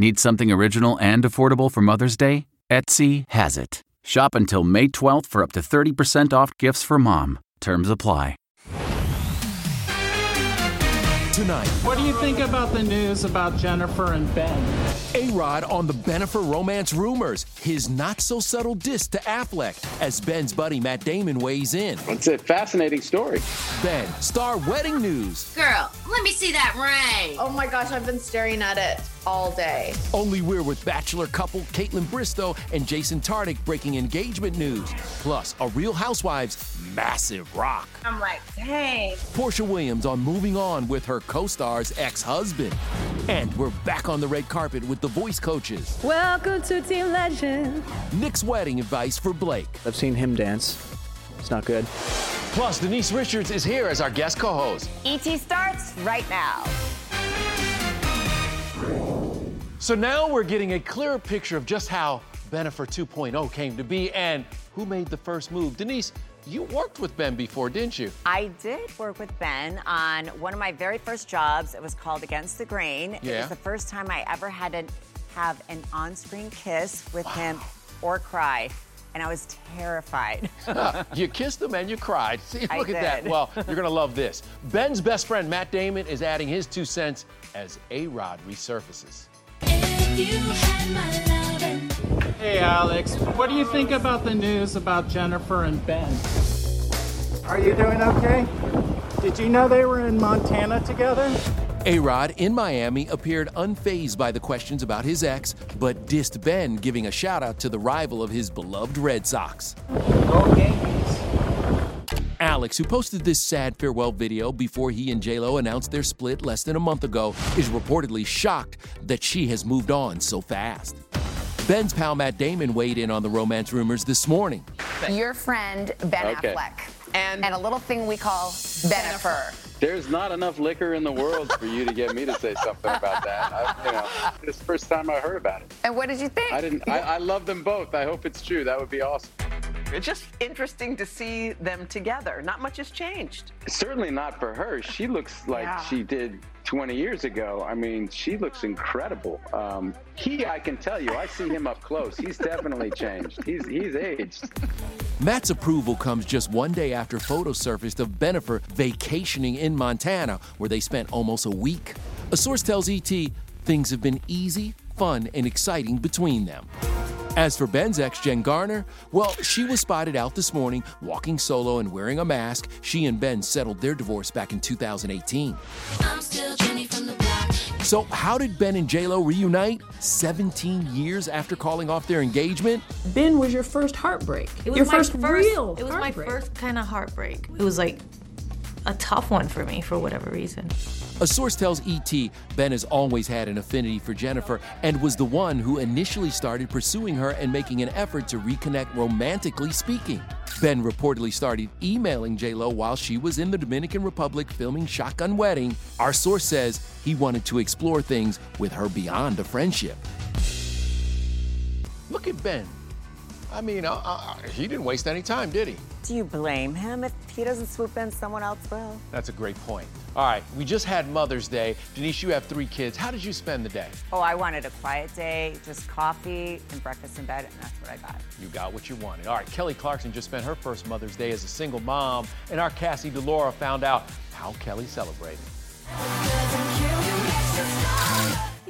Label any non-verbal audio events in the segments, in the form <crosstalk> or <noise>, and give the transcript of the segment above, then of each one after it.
Need something original and affordable for Mother's Day? Etsy has it. Shop until May 12th for up to 30% off gifts for mom. Terms apply. Tonight, What do you think about the news about Jennifer and Ben? A Rod on the Bennifer romance rumors, his not so subtle diss to Affleck as Ben's buddy Matt Damon weighs in. It's a fascinating story. Ben, star wedding news. Girl, let me see that ring. Oh my gosh, I've been staring at it all day. Only we're with bachelor couple Kaitlyn Bristowe and Jason Tartick breaking engagement news. Plus, a Real Housewives massive rock. I'm like, dang. Porsha Williams on Moving On with her co star's ex husband. And we're back on the red carpet with the voice coaches. Welcome to Team Legend. Nick's wedding advice for Blake. I've seen him dance. It's not good. Plus, Denise Richards is here as our guest co host. ET starts right now. So now we're getting a clearer picture of just how Bennifer 2.0 came to be and who made the first move. Denise, you worked with Ben before, didn't you? I did work with Ben on one of my very first jobs. It was called Against the Grain. Yeah. It was the first time I ever had to have an on screen kiss with him or cry. And I was terrified. <laughs> you kissed him and you cried. <laughs> See, I look at that. Well, you're going to love this. <laughs> Ben's best friend, Matt Damon, is adding his two cents as A Rod resurfaces. Hey, Alex, what do you think about the news about Jennifer and Ben? Are you doing okay? Did you know they were in Montana together? A Rod in Miami appeared unfazed by the questions about his ex, but dissed Ben, giving a shout out to the rival of his beloved Red Sox. Go Yankees. Alex, who posted this sad farewell video before he and JLo announced their split less than a month ago, is reportedly shocked that she has moved on so fast. Ben's pal Matt Damon weighed in on the romance rumors this morning. Your friend, Ben Okay. Affleck. And, and a little thing we call Bennifer. There's not enough liquor in the world for you to get me to say something about that. I, you know, it's the first time I heard about it. And what did you think? I didn't. I, I love them both. I hope it's true. That would be awesome. It's just interesting to see them together. Not much has changed. Certainly not for her. She looks <laughs> like Yeah. she did 20 years ago. I mean, she looks incredible. Um, he, I can tell you, I see him up close. He's definitely <laughs> changed. He's he's aged. Matt's approval comes just one day after photos surfaced of Bennifer vacationing in Montana, where they spent almost a week. A source tells ET things have been easy, fun, and exciting between them. As for Ben's ex, Jen Garner, well, she was spotted out this morning walking solo and wearing a mask. She and Ben settled their divorce back in 2018. So, how did Ben and JLo reunite 17 years after calling off their engagement? Ben was your first heartbreak. It was your my first, real It was heartbreak. my first kind of heartbreak. It was like a tough one for me for whatever reason. A source tells ET Ben has always had an affinity for Jennifer and was the one who initially started pursuing her and making an effort to reconnect romantically speaking. Ben reportedly started emailing JLo while she was in the Dominican Republic filming Shotgun Wedding. Our source says he wanted to explore things with her beyond a friendship. Look at Ben. I mean, uh, uh, he didn't waste any time, did he? Do you blame him? If he doesn't swoop in, someone else will. That's a great point. All right, we just had Mother's Day. Denise, you have three kids. How did you spend the day? Oh, I wanted a quiet day, just coffee and breakfast in bed, and that's what I got. You got what you wanted. All right, Kelly Clarkson just spent her first Mother's Day as a single mom, and our Cassie DiLaura found out how Kelly celebrated.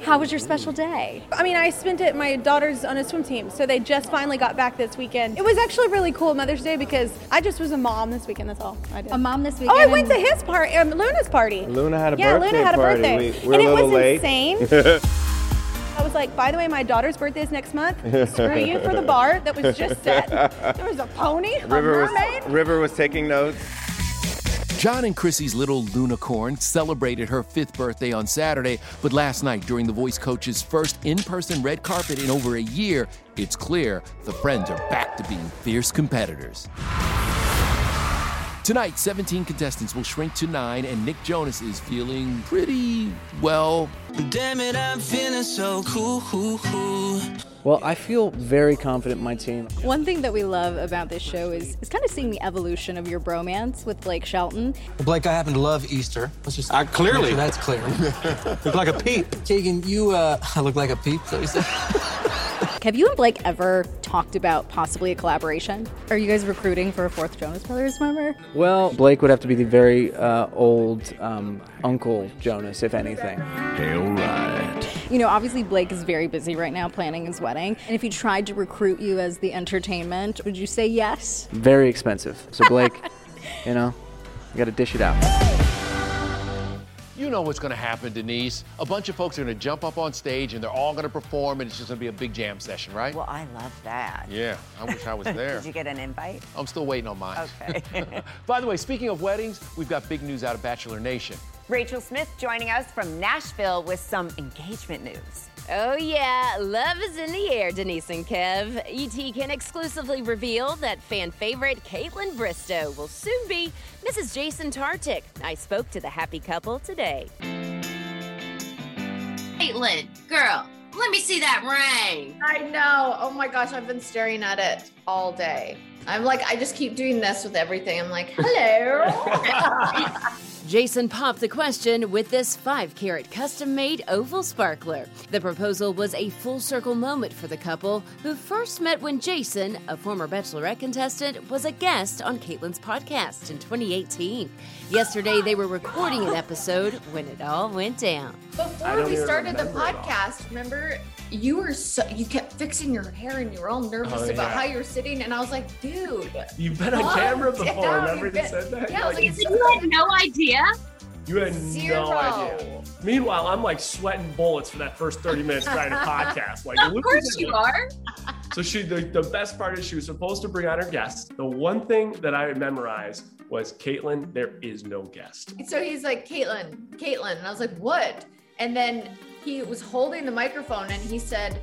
How was your special day? I mean, I spent it, my daughter's on a swim team, so they just finally got back this weekend. It was actually really cool Mother's Day because I just was a mom this weekend, that's all I did. A mom this weekend? Oh. I went to his party, um, Luna's party. Luna had a yeah, birthday Yeah, Luna had a party. birthday. We, we're and a it was late. insane. <laughs> I was like, by the way, my daughter's birthday is next month. Screw <laughs> you for the bar that was just set. There was a pony, a River mermaid. was, River was taking notes. John and Chrissy's little Lunicorn celebrated her fifth birthday on Saturday, but last night, during the voice coach's first in person red carpet in over a year, it's clear the friends are back to being fierce competitors. Tonight, 17 contestants will shrink to nine, and Nick Jonas is feeling pretty, well, Damn it, I'm feeling so cool. Well, I feel very confident in my team. One thing that we love about this show is, is kind of seeing the evolution of your bromance with Blake Shelton. Well, Blake, I happen to love Easter. Let's just I clearly- sure that's clear. <laughs> look like a peep. Keegan, you uh, I <laughs> look like a peep. <laughs> So you said. Have you and Blake ever talked about possibly a collaboration? Are you guys recruiting for a fourth Jonas Brothers member? Well, Blake would have to be the very uh, old um, Uncle Jonas, if anything. Hail right. You know, obviously Blake is very busy right now planning his wedding. And if he tried to recruit you as the entertainment, would you say yes? Very expensive. So, Blake, <laughs> you know, you got to dish it out. You know what's going to happen, Denise. A bunch of folks are going to jump up on stage and they're all going to perform, and it's just going to be a big jam session, right? Well, I love that. Yeah, I wish I was <laughs> there. Did you get an invite? I'm still waiting on mine. Okay. <laughs> By the way, speaking of weddings, we've got big news out of Bachelor Nation. Rachel Smith joining us from Nashville with some engagement news. Oh, yeah, love is in the air, Denise and Kev. ET can exclusively reveal that fan favorite Kaitlyn Bristowe will soon be Mrs. Jason Tartick. I spoke to the happy couple today. Kaitlyn, girl, let me see that ring. I know. Oh my gosh, I've been staring at it all day. I'm like, I just keep doing this with everything. I'm like, hello. <laughs> Jason popped the question with this 5 carat custom made oval sparkler. The proposal was a full circle moment for the couple, who first met when Jason, a former Bachelorette contestant, was a guest on Kaitlyn's podcast in 2018. Yesterday, they were recording an episode when it all went down. Before we started the podcast, remember you were so you kept fixing your hair and you were all nervous Oh, about yeah. how you're sitting, and I was like, dude. You've been on camera before. down. Remember been- said that? Yeah, You're I was like, You had no idea? You had Zero. no idea. Meanwhile, I'm like sweating bullets for that first 30 minutes trying to podcast. Like, <laughs> Of course you are. So she, the, the best part is she was supposed to bring on her guests. The one thing that I memorized was Kaitlyn, there is no guest. So he's like, Kaitlyn, Kaitlyn. And I was like, what? And then he was holding the microphone and he said,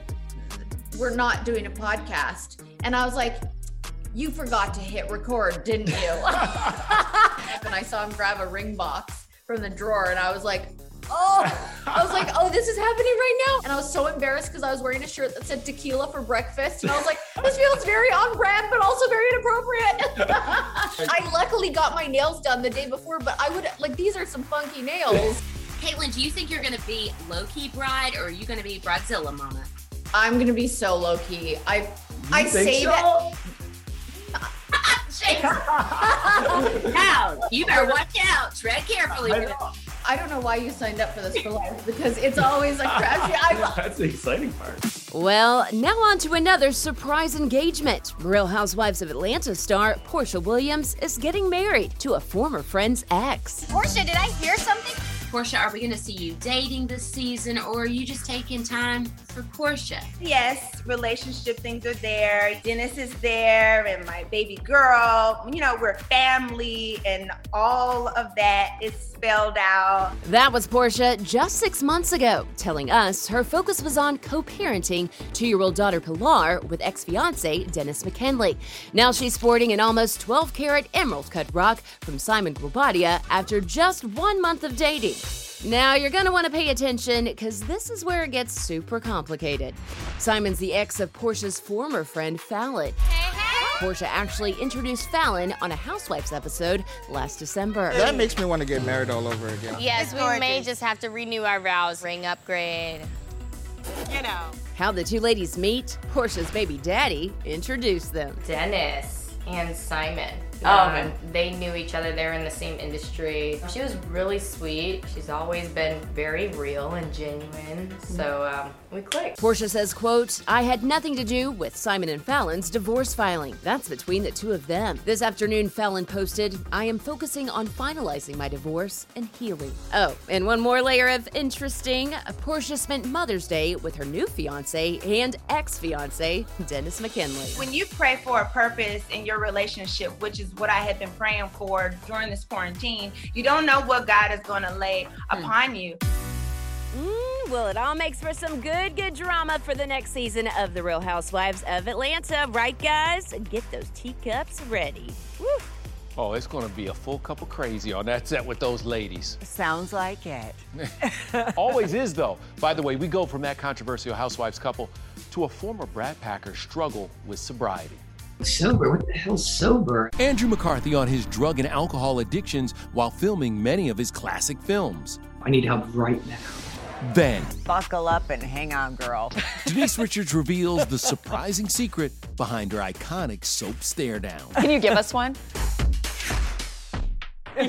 We're not doing a podcast. And I was like, You forgot to hit record, didn't you? <laughs> <laughs> and I saw him grab a ring box from the drawer and I was like, Oh, I was like, oh, this is happening right now. And I was so embarrassed because I was wearing a shirt that said tequila for breakfast. And I was like, this feels very on brand, but also very inappropriate. <laughs> I luckily got my nails done the day before, but I would like these are some funky nails. Kaitlyn, do you think you're gonna be low key bride or are you gonna be bridezilla mama? I'm gonna be so low key. I I think say so? that. <laughs> Now, you better watch out. Tread carefully. I. I don't know why you signed up for this for life because it's always like crapshoot. I, <laughs> That's the exciting part. Well, now on to another surprise engagement. Real Housewives of Atlanta star Porsha Williams is getting married to a former friend's ex. Porsha, did I hear something? Porsha, are we going to see you dating this season or are you just taking time for Porsha? Yes, relationship things are there. Dennis is there and my baby girl. You know, we're family and all of that is spelled out. That was Porsha just six months ago, telling us her focus was on co parenting two year old daughter Pilar with ex fiance Dennis McKinley. Now she's sporting an almost 12 carat emerald cut rock from Simon Guobadia after just one month of dating. Now, you're gonna wanna pay attention because this is where it gets super complicated. Simon's the ex of Porsha's former friend Falynn. Porsha actually introduced Falynn on a Housewives episode last December. That makes me want to get married all over again. Yes, we may just have to renew our vows, ring upgrade. You know. How the two ladies meet, Porsha's baby daddy introduced them. Dennis and Simon. Yeah. Um, and they knew each other. They're in the same industry. She was really sweet. She's always been very real and genuine. So um, we clicked. Porsha says, quote, I had nothing to do with Simon and Falynn's divorce filing. That's between the two of them. This afternoon, Falynn posted, I am focusing on finalizing my divorce and healing. Oh, and one more layer of interesting. Porsha spent Mother's Day with her new fiance and ex-fiance, Dennis McKinley. When you pray for a purpose in your relationship, which is what I had been praying for during this quarantine, you don't know what God is going to lay upon you. Mm, well, it all makes for some good, good drama for the next season of The Real Housewives of Atlanta, right, guys? Get those teacups ready. Woo. Oh, it's going to be a full cup of crazy on that set with those ladies. Sounds like it. <laughs> Always is, though. By the way, we go from that controversial housewives couple to a former Brat Packer struggle with sobriety. Sober? What the hell's sober? Andrew McCarthy on his drug and alcohol addictions while filming many of his classic films. I need help right now. Then, Buckle up and hang on, girl. <laughs> Denise Richards reveals the surprising secret behind her iconic soap stare down. Can you give us one? <laughs>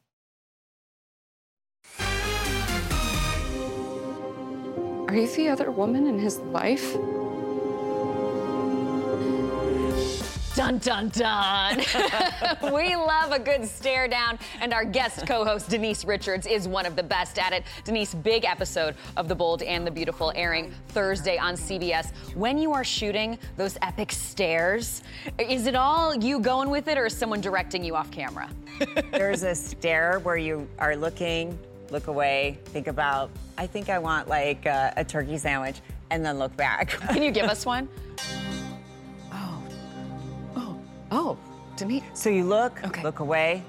Are you the other woman in his life? Dun dun dun. <laughs> we love a good stare down, and our guest co host, Denise Richards, is one of the best at it. Denise, big episode of The Bold and the Beautiful airing Thursday on CBS. When you are shooting those epic stares, is it all you going with it, or is someone directing you off camera? There's a stare where you are looking, look away, think about, I think I want like uh, a turkey sandwich, and then look back. <laughs> Can you give us one? Oh, oh, oh, Denise. So you look, okay. look away,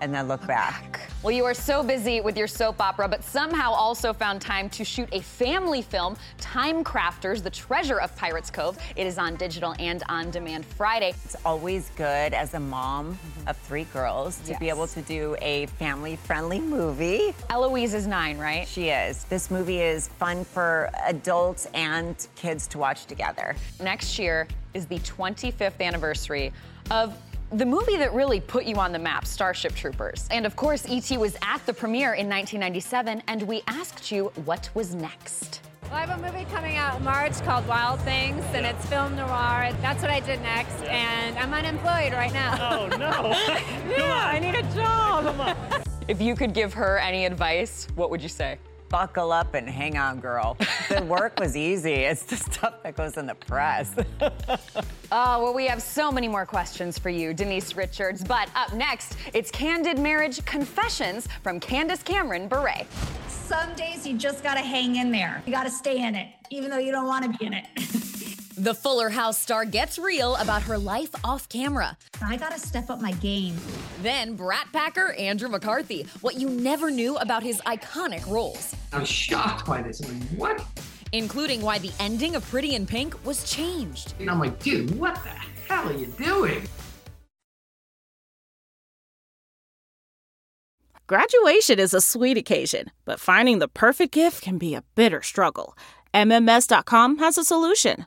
and then look back. Well, you are so busy with your soap opera, but somehow also found time to shoot a family film, Time Crafters, The Treasure of Pirates Cove. It is on digital and on demand Friday. It's always good as a mom of three girls to be able to do a family friendly movie. Eloise is nine, right? She is. This movie is fun for adults and kids to watch together. Next year is the 25th anniversary of the movie that really put you on the map, Starship Troopers. And of course, E.T. was at the premiere in 1997, and we asked you what was next. Well, I have a movie coming out in March called Wild Things, and it's film noir. That's what I did next, and I'm unemployed right now. Oh, no. <laughs> yeah, I need a job. If you could give her any advice, what would you say? Buckle up and hang on, girl. The <laughs> work was easy. It's the stuff that goes in the press. Oh, <laughs> well, we have so many more questions for you, Denise Richards. But up next, it's Candid Marriage Confessions from Candace Cameron Bure. Some days you just gotta hang in there. You gotta stay in it, even though you don't wanna be in it. <laughs> The Fuller House star gets real about her life off camera. I gotta step up my game. Then Brat Packer Andrew McCarthy, what you never knew about his iconic roles, I was shocked by this. I'm like, what? including why the ending of Pretty in Pink was changed. And I'm like, dude, what the hell are you doing? Graduation is a sweet occasion, but finding the perfect gift can be a bitter struggle. MMS.com has a solution.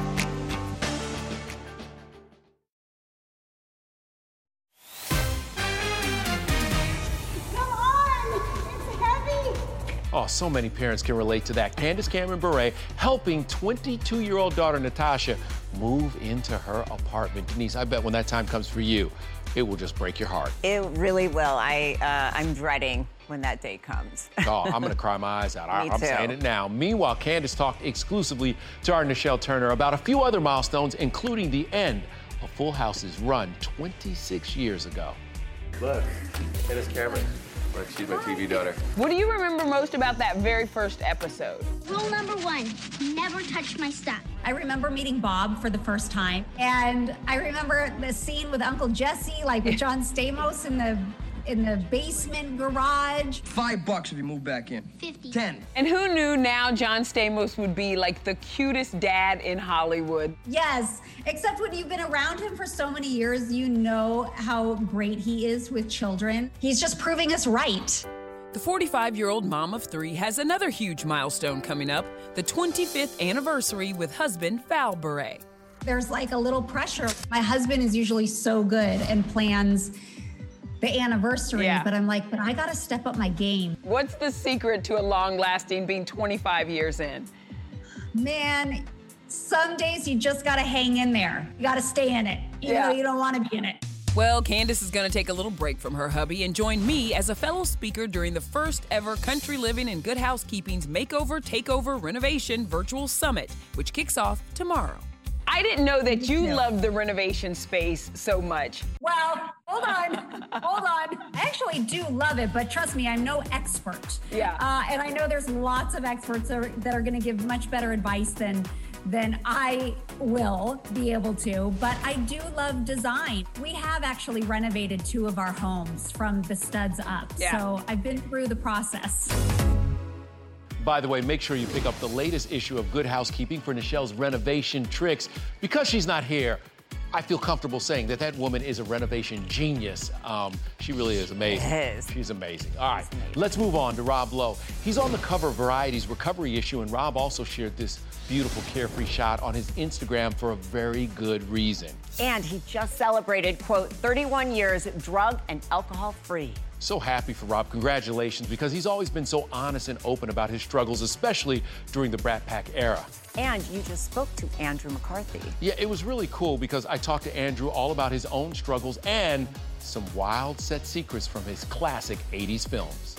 Oh, so many parents can relate to that. Candace Cameron Bure helping 22 year old daughter Natasha move into her apartment. Denise, I bet when that time comes for you, it will just break your heart. It really will. I uh, I'm dreading when that day comes. <laughs> Oh, I'm going to cry my eyes out. I, Me I'm too. saying it now. Meanwhile, Candace talked exclusively to our Nichelle Turner about a few other milestones, including the end of Full House's run 26 years ago. Look, Candace Cameron. Like she's my TV daughter. What do you remember most about that very first episode? Rule number one never touch my stuff. I remember meeting Bob for the first time, and I remember the scene with Uncle Jesse, like with <laughs> John Stamos in the in the basement garage. Five bucks if you move back in. 50. Ten. And who knew now John Stamos would be like the cutest dad in Hollywood? Yes, except when you've been around him for so many years, you know how great he is with children. He's just proving us right. The 45 year old mom of three has another huge milestone coming up the 25th anniversary with husband Val Bure. There's like a little pressure. My husband is usually so good and plans the anniversary, Yeah. but I'm like, but I gotta step up my game. What's the secret to a long lasting being 25 years in? Man, some days you just gotta hang in there. You gotta stay in it, even Yeah. though you don't wanna be in it. Well, Candace is going to take a little break from her hubby and join me as a fellow speaker during the first ever Country Living and Good Housekeeping's Makeover Takeover Renovation Virtual Summit, which kicks off tomorrow. I didn't know that you loved the renovation space so much. Well, hold on, hold on. I actually do love it, but trust me, I'm no expert. Yeah. Uh, and I know there's lots of experts that are, that are going to give much better advice than than I will be able to. But I do love design. We have actually renovated two of our homes from the studs up, Yeah. so I've been through the process. By the way, make sure you pick up the latest issue of Good Housekeeping for Nichelle's renovation tricks. Because she's not here, I feel comfortable saying that that woman is a renovation genius. Um, she really is amazing. She's amazing. All right, let's move on to Rob Lowe. He's on the cover of Variety's recovery issue, and Rob also shared this beautiful carefree shot on his Instagram for a very good reason. And he just celebrated, quote, 31 years drug and alcohol free. So happy for Rob. Congratulations, because he's always been so honest and open about his struggles, especially during the Brat Pack era. And you just spoke to Andrew McCarthy. Yeah, it was really cool because I talked to Andrew all about his own struggles and some wild set secrets from his classic 80s films.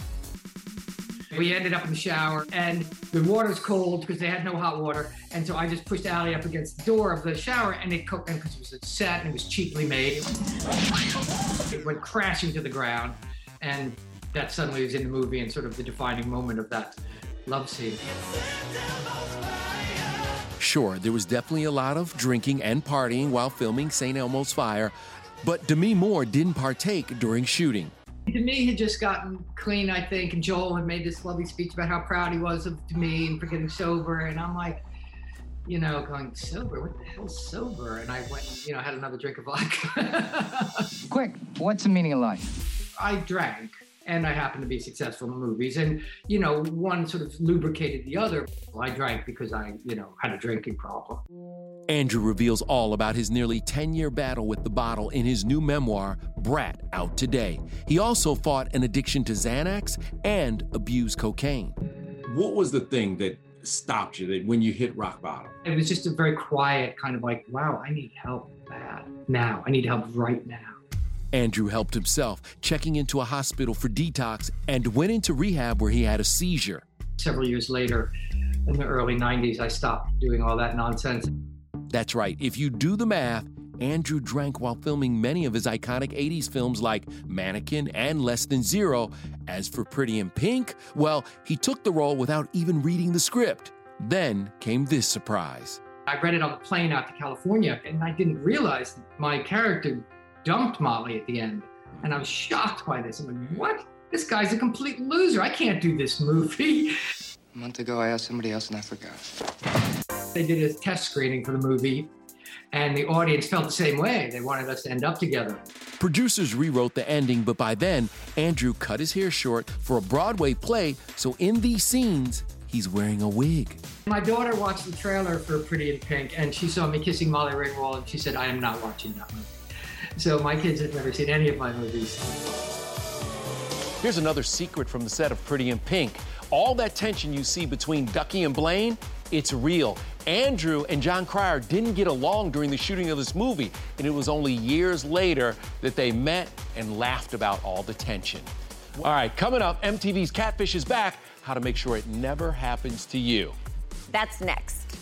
We ended up in the shower, and the water's cold because they had no hot water. And so I just pushed Ally up against the door of the shower, and it cooked. And because it was a set and it was cheaply made, it went crashing to the ground. And that suddenly was in the movie and sort of the defining moment of that love scene. Sure, there was definitely a lot of drinking and partying while filming St. Elmo's Fire, but Demi Moore didn't partake during shooting. Demi had just gotten clean, I think, and Joel had made this lovely speech about how proud he was of Demi and for getting sober. And I'm like, you know, going sober. What the hell's sober? And I went, you know, had another drink of vodka. <laughs> Quick, what's the meaning of life? I drank, and I happened to be successful in movies, and you know, one sort of lubricated the other. Well, I drank because I, you know, had a drinking problem. Andrew reveals all about his nearly 10 year battle with the bottle in his new memoir, Brat, out today. He also fought an addiction to Xanax and abused cocaine. What was the thing that stopped you that when you hit rock bottom? It was just a very quiet kind of like, wow, I need help bad now. I need help right now. Andrew helped himself, checking into a hospital for detox and went into rehab where he had a seizure. Several years later, in the early 90s, I stopped doing all that nonsense. That's right, if you do the math, Andrew drank while filming many of his iconic 80s films like Mannequin and Less Than Zero. As for Pretty in Pink, well, he took the role without even reading the script. Then came this surprise. I read it on the plane out to California, and I didn't realize my character dumped Molly at the end. And I was shocked by this. I'm like, what? This guy's a complete loser. I can't do this movie. A month ago, I asked somebody else and I forgot. They did a test screening for the movie, and the audience felt the same way. They wanted us to end up together. Producers rewrote the ending, but by then, Andrew cut his hair short for a Broadway play, so in these scenes, he's wearing a wig. My daughter watched the trailer for Pretty in Pink, and she saw me kissing Molly Ringwald, and she said, I am not watching that movie. So my kids have never seen any of my movies. Here's another secret from the set of Pretty in Pink. All that tension you see between Ducky and Blane, it's real. Andrew and Jon Cryer didn't get along during the shooting of this movie, and it was only years later that they met and laughed about all the tension. All right, coming up, MTV's Catfish is back. How to make sure it never happens to you. That's next.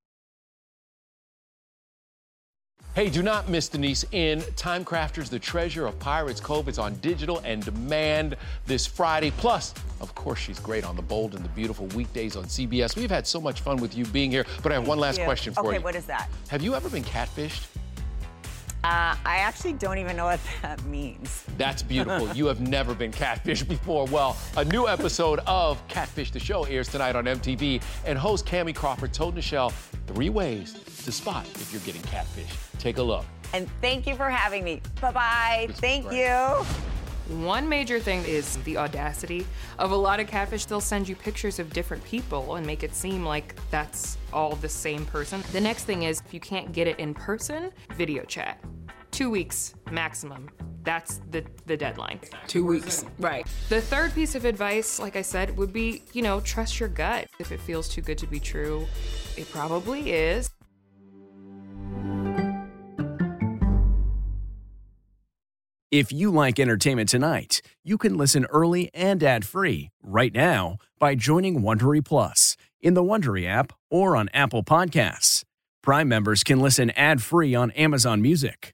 Hey, do not miss Denise in Time Crafters, The Treasure of Pirates Cove. It's on digital and demand this Friday. Plus, of course, she's great on The Bold and the Beautiful weekdays on CBS. We've had so much fun with you being here, but I have one last you. question for okay, you. Okay, what is that? Have you ever been catfished? Uh, I actually don't even know what that <laughs> means. That's beautiful. <laughs> you have never been catfished before. Well, a new episode of Catfish the Show airs tonight on MTV, and host Kamie Crawford told Nichelle three ways to spot if you're getting catfished. Take a look. And thank you for having me. Bye bye. Thank great. you. One major thing is the audacity of a lot of catfish. They'll send you pictures of different people and make it seem like that's all the same person. The next thing is if you can't get it in person, video chat. Two weeks maximum. That's the, the deadline. Two weeks. Right. The third piece of advice, like I said, would be, you know, trust your gut. If it feels too good to be true, it probably is. If you like entertainment tonight, you can listen early and ad-free right now by joining Wondery Plus in the Wondery app or on Apple Podcasts. Prime members can listen ad-free on Amazon Music.